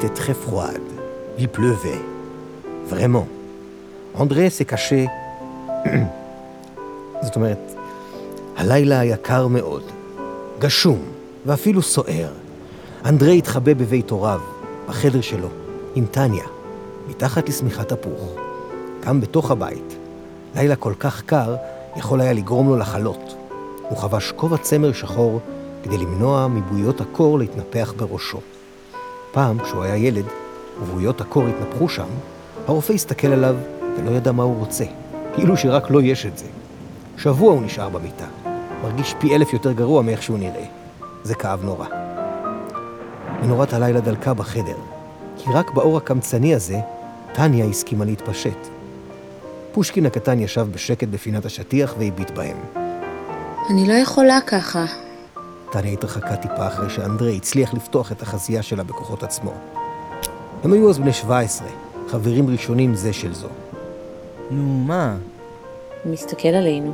Était très froide. Il pleuvait. Vraiment. אנדרי s'est caché. זאת אומרת, הלילה היה קר מאוד, גשום ואפילו סוער. אנדרי התחבא בבית הוריו, בחדר שלו, עם טניה, מתחת לשמיכת תפוח. גם בתוך הבית. לילה כל כך קר יכול היה לגרום לו לחלות. הוא חבש כובע צמר שחור כדי למנוע מבויות הקור להתנפח בראשו. פעם, כשהוא היה ילד, ובויות הקור התנפחו שם, הרופא הסתכל עליו ולא ידע מה הוא רוצה, כאילו שרק לו יש את זה. שבוע הוא נשאר במיטה, מרגיש פי אלף יותר גרוע מאיך שהוא נראה. זה כאב נורא. מנורת הלילה דלקה בחדר, כי רק באור הקמצני הזה, טניה הסכימה להתפשט. פושקין הקטן ישב בשקט בפינת השטיח והביט בהם. אני לא יכולה ככה. טניה התרחקה טיפה אחרי שאנדרי הצליח לפתוח את החזייה שלה בכוחות עצמו. הם היו אז בני 17, חברים ראשונים זה של זו. נו, מה? הוא מסתכל עלינו.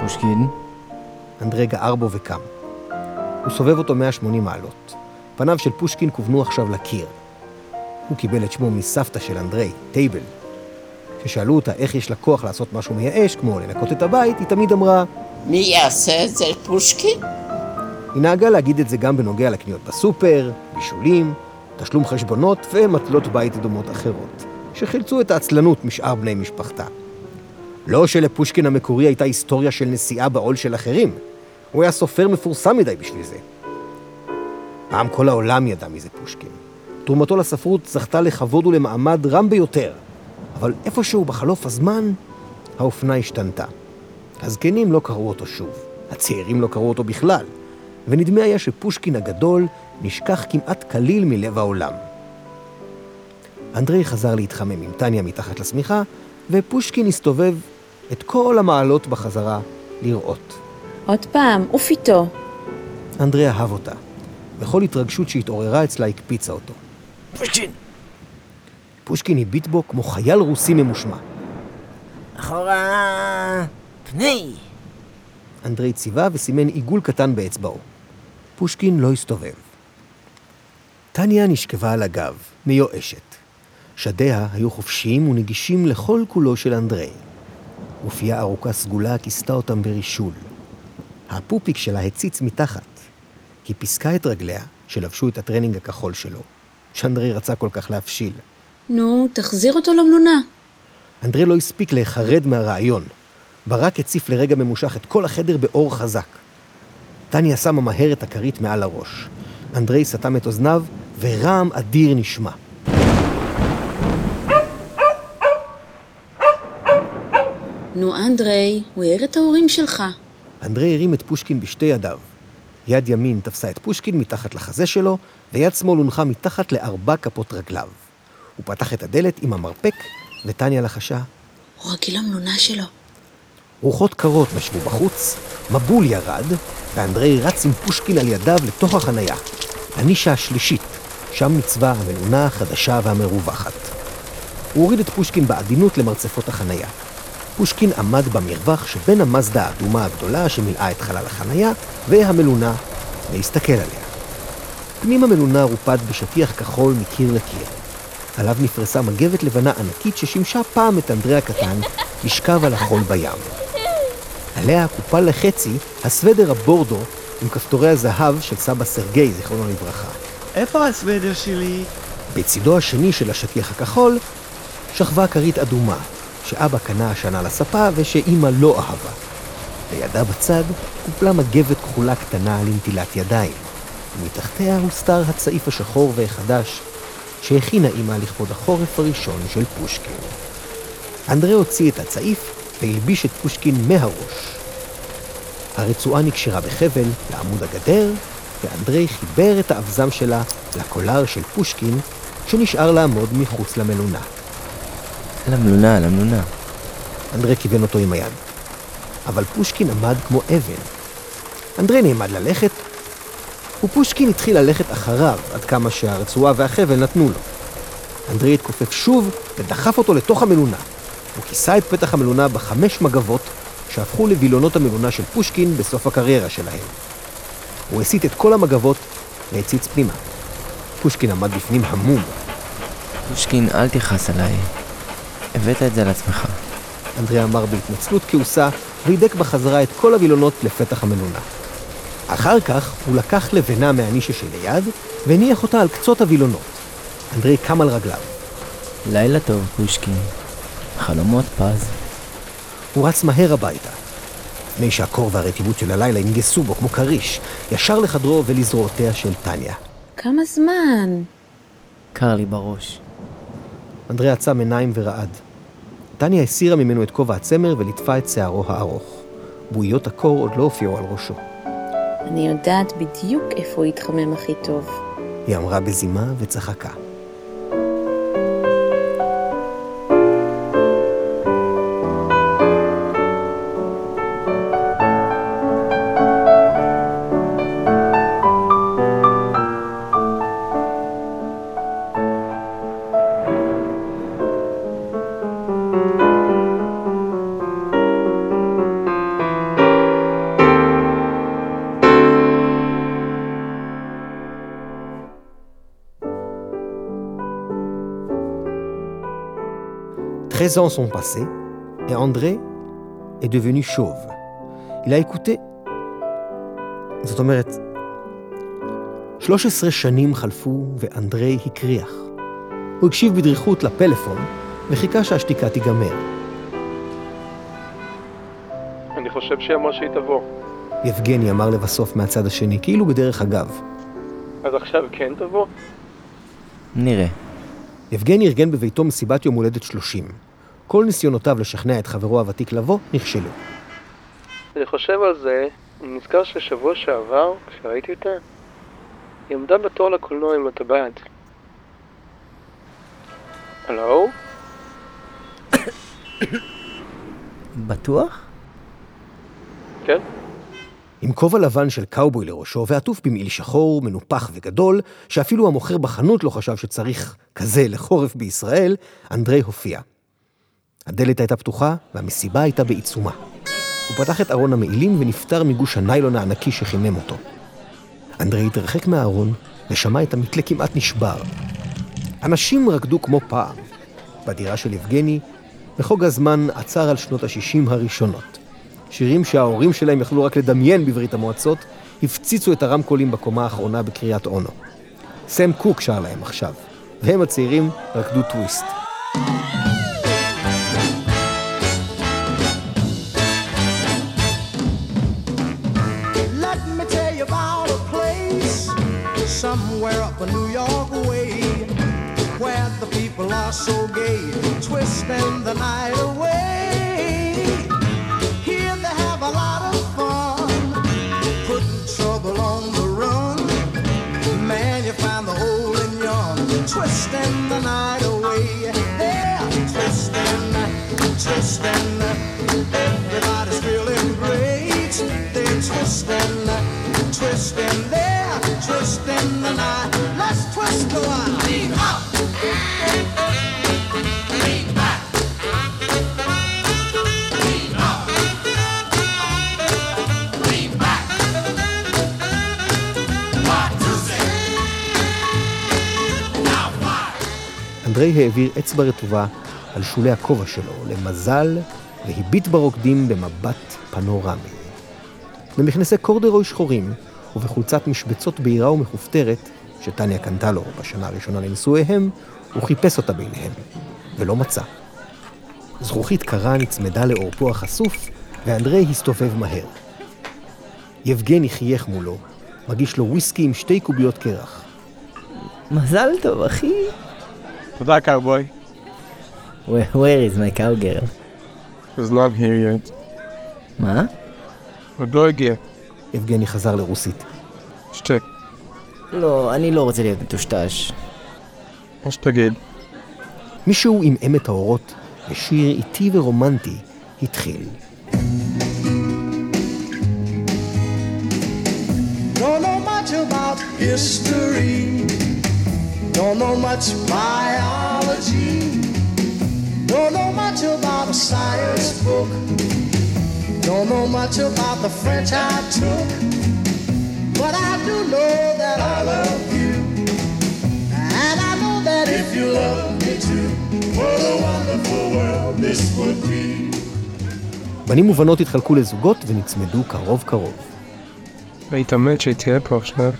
פושקין? אנדרי גער בו וקם. הוא סובב אותו 180 מעלות. פניו של פושקין כוונו עכשיו לקיר. הוא קיבל את שמו מסבתא של אנדרי, טייבל. כששאלו אותה איך יש לה כוח לעשות משהו מייאש, כמו לנקות את הבית, היא תמיד אמרה, מי יעשה את זה, פושקין? היא נהגה להגיד את זה גם בנוגע לקניות בסופר, בישולים, תשלום חשבונות ומטלות בית דומות אחרות, שחילצו את העצלנות משאר בני משפחתה. לא שלפושקין המקורי הייתה היסטוריה של נשיאה בעול של אחרים, הוא היה סופר מפורסם מדי בשביל זה. פעם כל העולם ידע מי זה פושקין. תרומתו לספרות זכתה לכבוד ולמעמד רם ביותר, אבל איפשהו בחלוף הזמן, האופנה השתנתה. הזקנים לא קראו אותו שוב, הצעירים לא קראו אותו בכלל, ונדמה היה שפושקין הגדול נשכח כמעט כליל מלב העולם. אנדרי חזר להתחמם עם טניה מתחת לשמיכה, ופושקין הסתובב את כל המעלות בחזרה לראות. עוד פעם, עוף איתו. אנדרי אהב אותה, וכל התרגשות שהתעוררה אצלה הקפיצה אותו. פושקין! פושקין הביט בו כמו חייל רוסי ממושמע. אחורה... פני! אנדרי ציווה וסימן עיגול קטן באצבעו. פושקין לא הסתובב. טניה נשכבה על הגב, מיואשת. שדיה היו חופשיים ונגישים לכל כולו של אנדרי. גופייה ארוכה סגולה כיסתה אותם ברישול. הפופיק שלה הציץ מתחת. היא פיסקה את רגליה, שלבשו את הטרנינג הכחול שלו, שאנדרי רצה כל כך להפשיל. נו, תחזיר אותו למלונה. אנדרי לא הספיק להיחרד מהרעיון. ברק הציף לרגע ממושך את כל החדר באור חזק. טניה שמה מהר את הכרית מעל הראש. אנדרי סתם את אוזניו, ורעם אדיר נשמע. נו, אנדרי, הוא העיר את ההורים שלך. אנדרי הרים את פושקין בשתי ידיו. יד ימין תפסה את פושקין מתחת לחזה שלו, ויד שמאל הונחה מתחת לארבע כפות רגליו. הוא פתח את הדלת עם המרפק, וטניה לחשה. הוא רגיל למלונה שלו. רוחות קרות נשבו בחוץ, מבול ירד, ואנדרי רץ עם פושקין על ידיו לתוך החנייה. הנישה השלישית, שם ניצבה המלונה החדשה והמרווחת. הוא הוריד את פושקין בעדינות למרצפות החנייה. פושקין עמד במרווח שבין המזדה האדומה הגדולה שמילאה את חלל החנייה והמלונה להסתכל עליה. פנים המלונה רופד בשטיח כחול מקיר לקיר. עליו נפרסה מגבת לבנה ענקית ששימשה פעם את אנדרי הקטן לשכב על החול בים. עליה קופל לחצי הסוודר הבורדו עם כפתורי הזהב של סבא סרגי, זיכרונו לברכה. איפה הסוודר שלי? בצידו השני של השטיח הכחול שכבה כרית אדומה, שאבא קנה השנה לספה ושאימא לא אהבה. לידה בצד קופלה מגבת כחולה קטנה לנטילת ידיים, ומתחתיה הוסתר הצעיף השחור והחדש שהכינה אימא לכבוד החורף הראשון של פושקין. אנדרי הוציא את הצעיף והלביש את פושקין מהראש. הרצועה נקשרה בחבל לעמוד הגדר, ואנדרי חיבר את האבזם שלה לקולר של פושקין, שנשאר לעמוד מחוץ למלונה. למלונה, למלונה. אנדרי כיוון אותו עם היד. אבל פושקין עמד כמו אבן. אנדרי נעמד ללכת, ופושקין התחיל ללכת אחריו, עד כמה שהרצועה והחבל נתנו לו. אנדרי התכופף שוב ודחף אותו לתוך המלונה. הוא כיסה את פתח המלונה בחמש מגבות שהפכו לווילונות המלונה של פושקין בסוף הקריירה שלהם. הוא הסיט את כל המגבות והציץ פנימה. פושקין עמד בפנים המום. פושקין, אל תכעס עליי. הבאת את זה על עצמך. אנדרי אמר בהתנצלות כעוסה, והידק בחזרה את כל הווילונות לפתח המלונה. אחר כך הוא לקח לבנה מהנישה שליד, והניח אותה על קצות הווילונות. אנדרי קם על רגליו. לילה טוב, פושקין. חלומות פז. הוא רץ מהר הביתה. לפני שהקור והרטיבות של הלילה ינגסו בו כמו כריש, ישר לחדרו ולזרועותיה של טניה. כמה זמן? קר לי בראש. אנדרי עצם עיניים ורעד. טניה הסירה ממנו את כובע הצמר וליטפה את שערו הארוך. בועיות הקור עוד לא הופיעו על ראשו. אני יודעת בדיוק איפה הוא יתחמם הכי טוב. היא אמרה בזימה וצחקה. Treize ans sont passés et André est devenu chauve. Il a écouté. זאת אומרת, 13 שנים חלפו ואנדרי הקריח. הוא הקשיב בדריכות לפלאפון וחיכה שהשתיקה תיגמר. אני חושב שהיא אמרה שהיא תבוא. יבגני אמר לבסוף מהצד השני, כאילו בדרך אגב. אז עכשיו כן תבוא? נראה. יבגני ארגן בביתו מסיבת יום הולדת 30. כל ניסיונותיו לשכנע את חברו הוותיק לבוא נכשלו. אני חושב על זה, אני נזכר ששבוע שעבר, כשראיתי אותה, היא עמדה בתור לקולנוע עם הטבעת. הלו? בטוח? כן? עם כובע לבן של קאובוי לראשו ועטוף במעיל שחור, מנופח וגדול, שאפילו המוכר בחנות לא חשב שצריך כזה לחורף בישראל, אנדרי הופיע. הדלת הייתה פתוחה והמסיבה הייתה בעיצומה. הוא פתח את ארון המעילים ונפטר מגוש הניילון הענקי שחימם אותו. אנדרי התרחק מהארון ושמע את המתלה כמעט נשבר. אנשים רקדו כמו פעם. בדירה של יבגני, בחוג הזמן עצר על שנות ה-60 הראשונות. שירים שההורים שלהם יכלו רק לדמיין בברית המועצות, הפציצו את הרמקולים בקומה האחרונה בקריית אונו. סם קוק שר להם עכשיו, והם הצעירים רקדו טוויסט. A somewhere up in New York way where the people are so gay, twisting the night away. twisting, twisting. אנדרי העביר אצבע רטובה על שולי הכובע שלו, למזל, והביט ברוקדים במבט פנורמי. במכנסי קורדרוי שחורים ובחולצת משבצות בהירה ומכופתרת, שטניה קנתה לו בשנה הראשונה לנישואיהם, הוא חיפש אותה ביניהם, ולא מצא. זכוכית קרה נצמדה לעורפו החשוף, ואנדרי הסתובב מהר. יבגני חייך מולו, מגיש לו וויסקי עם שתי קוביות קרח. מזל טוב, אחי. תודה, קאובוי. Where, where is my cowgirl? He's not here yet. מה? עוד לא הגיע. יבגני חזר לרוסית. שתק, לא, אני לא רוצה להיות מטושטש. מה שתגיד. מישהו עמעם את האורות, ושיר איטי ורומנטי התחיל. Don't know much about history. Don't know much biology. Don't know much about a science book. Don't know much about the French I took. But I do know that I love you. And I know that if you love me too, what a wonderful world this would be. בנים ובנות התחלקו לזוגות ונצמדו קרוב קרוב. היית מת שהיא תהיה פה עכשיו.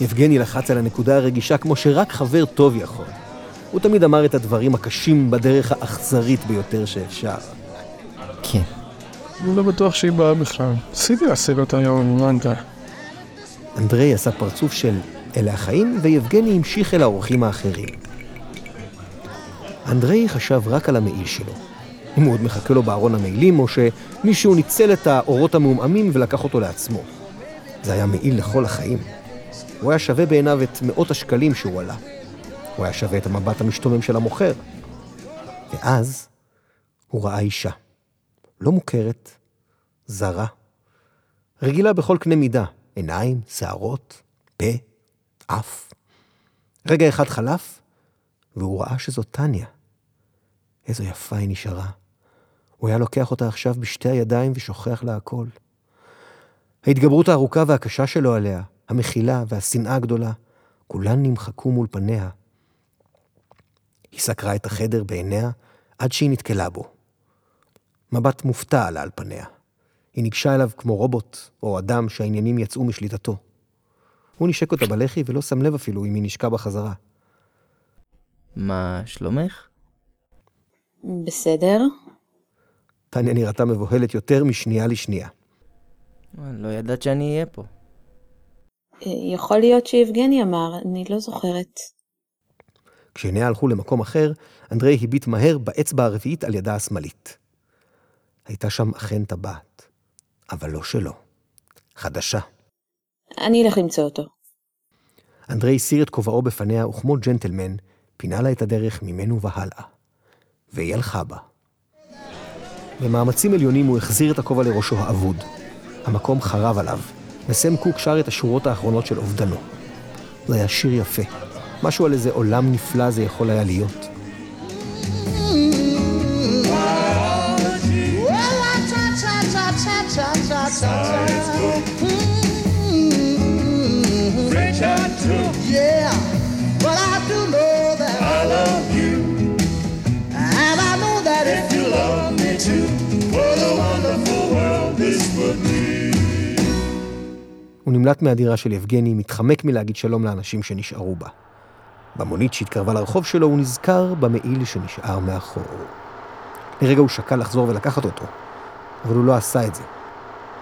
יבגני לחץ על הנקודה הרגישה כמו שרק חבר טוב יכול. הוא תמיד אמר את הדברים הקשים בדרך האכזרית ביותר שאפשר. כן. אני לא בטוח שהיא באה בכלל. ניסיתי להשיג אותה היום עם לנקה. אנדרי עשה פרצוף של אלה החיים, ויבגני המשיך אל האורחים האחרים. אנדרי חשב רק על המעיל שלו. אם הוא עוד מחכה לו בארון המעילים, או שמישהו ניצל את האורות המעומעמים ולקח אותו לעצמו. זה היה מעיל לכל החיים. הוא היה שווה בעיניו את מאות השקלים שהוא עלה. הוא היה שווה את המבט המשתומם של המוכר. ואז הוא ראה אישה. לא מוכרת, זרה. רגילה בכל קנה מידה, עיניים, שערות, פה, אף. רגע אחד חלף, והוא ראה שזו טניה. איזו יפה היא נשארה. הוא היה לוקח אותה עכשיו בשתי הידיים ושוכח לה הכל. ההתגברות הארוכה והקשה שלו עליה, המחילה והשנאה הגדולה, כולן נמחקו מול פניה. היא סקרה את החדר בעיניה עד שהיא נתקלה בו. מבט מופתע עלה על פניה. היא ניגשה אליו כמו רובוט, או אדם שהעניינים יצאו משליטתו. הוא נשק אותה בלחי ולא שם לב אפילו אם היא נשקה בחזרה. מה שלומך? בסדר. טניה נראתה מבוהלת יותר משנייה לשנייה. לא ידעת שאני אהיה פה. יכול להיות שיבגני אמר, אני לא זוכרת. כשעיניה הלכו למקום אחר, אנדרי הביט מהר באצבע הרביעית על ידה השמאלית. הייתה שם אכן טבעת, אבל לא שלו. חדשה. אני אלך למצוא אותו. אנדרי הסיר את כובעו בפניה, וכמו ג'נטלמן, פינה לה את הדרך ממנו והלאה. והיא הלכה בה. במאמצים עליונים הוא החזיר את הכובע לראשו האבוד. המקום חרב עליו, וסם קוק שר את השורות האחרונות של אובדנו. זה היה שיר יפה. משהו על איזה עולם נפלא זה יכול היה להיות. Well, I cha cha cha cha cha cha cha. נמלט מהדירה של יבגני, מתחמק מלהגיד שלום לאנשים שנשארו בה. במונית שהתקרבה לרחוב שלו הוא נזכר במעיל שנשאר מאחור. לרגע הוא שקל לחזור ולקחת אותו, אבל הוא לא עשה את זה.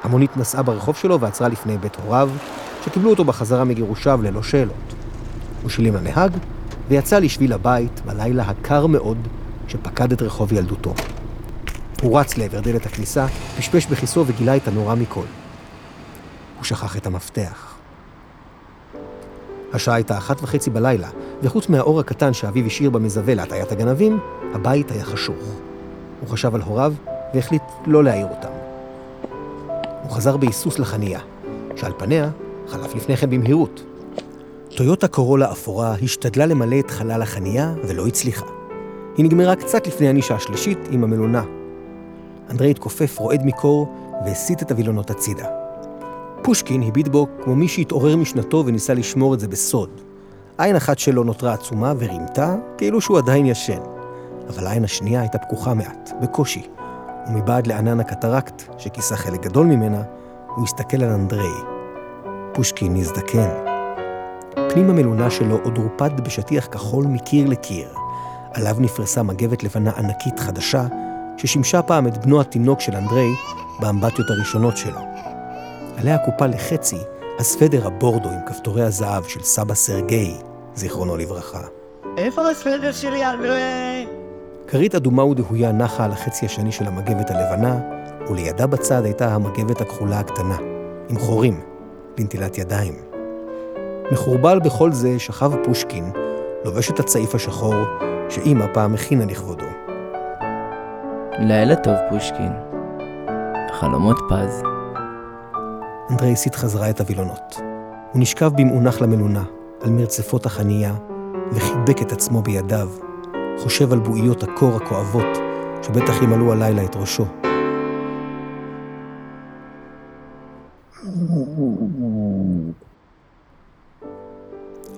המונית נסעה ברחוב שלו ועצרה לפני בית הוריו, שקיבלו אותו בחזרה מגירושיו ללא שאלות. הוא שילם לנהג ויצא לשביל הבית בלילה הקר מאוד שפקד את רחוב ילדותו. הוא רץ לעבר דלת הכניסה, פשפש בכיסו וגילה את הנורא מכל. הוא שכח את המפתח. השעה הייתה אחת וחצי בלילה, וחוץ מהאור הקטן שאביו השאיר במזווה להטיית הגנבים, הבית היה חשוך. הוא חשב על הוריו והחליט לא להעיר אותם. הוא חזר בהיסוס לחניה, שעל פניה חלף לפני כן במהירות. טויוטה קורולה אפורה השתדלה למלא את חלל החניה ולא הצליחה. היא נגמרה קצת לפני הנישה השלישית עם המלונה. אנדרי התכופף רועד מקור והסיט את הווילונות הצידה. פושקין הביט בו כמו מי שהתעורר משנתו וניסה לשמור את זה בסוד. עין אחת שלו נותרה עצומה ורימתה כאילו שהוא עדיין ישן. אבל העין השנייה הייתה פקוחה מעט, בקושי, ומבעד לענן הקטרקט, שכיסה חלק גדול ממנה, הוא הסתכל על אנדרי. פושקין נזדקן. פנים המלונה שלו עוד רופד בשטיח כחול מקיר לקיר. עליו נפרסה מגבת לבנה ענקית חדשה, ששימשה פעם את בנו התינוק של אנדרי באמבטיות הראשונות שלו. עליה קופה לחצי הסוודר הבורדו עם כפתורי הזהב של סבא סרגי, זיכרונו לברכה. איפה הסוודר שלי, אנדרי? כרית אדומה ודהויה נחה על החצי השני של המגבת הלבנה, ולידה בצד הייתה המגבת הכחולה הקטנה, עם חורים, לנטילת ידיים. מחורבל בכל זה שכב פושקין, לובש את הצעיף השחור שאימא פעם הכינה לכבודו. לילה טוב, פושקין. חלומות פז. אנדרי הסיט חזרה את הווילונות. הוא נשכב במאונח למלונה, על מרצפות החנייה, וחיבק את עצמו בידיו, חושב על בועיות הקור הכואבות, שבטח ימלאו הלילה את ראשו.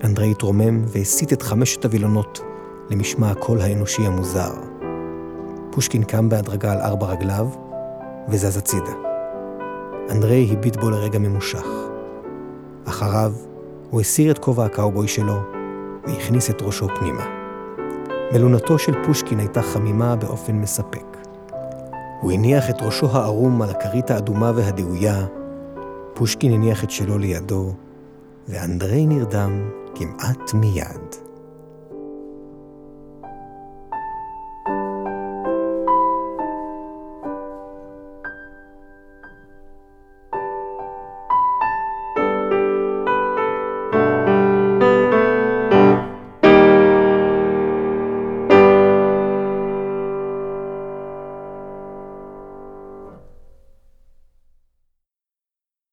אנדרי התרומם והסיט את חמשת הווילונות למשמע הקול האנושי המוזר. פושקין קם בהדרגה על ארבע רגליו וזז הצידה. אנדרי הביט בו לרגע ממושך. אחריו הוא הסיר את כובע הקאובוי שלו והכניס את ראשו פנימה. מלונתו של פושקין הייתה חמימה באופן מספק. הוא הניח את ראשו הערום על הכרית האדומה והדאויה, פושקין הניח את שלו לידו, ואנדרי נרדם כמעט מיד.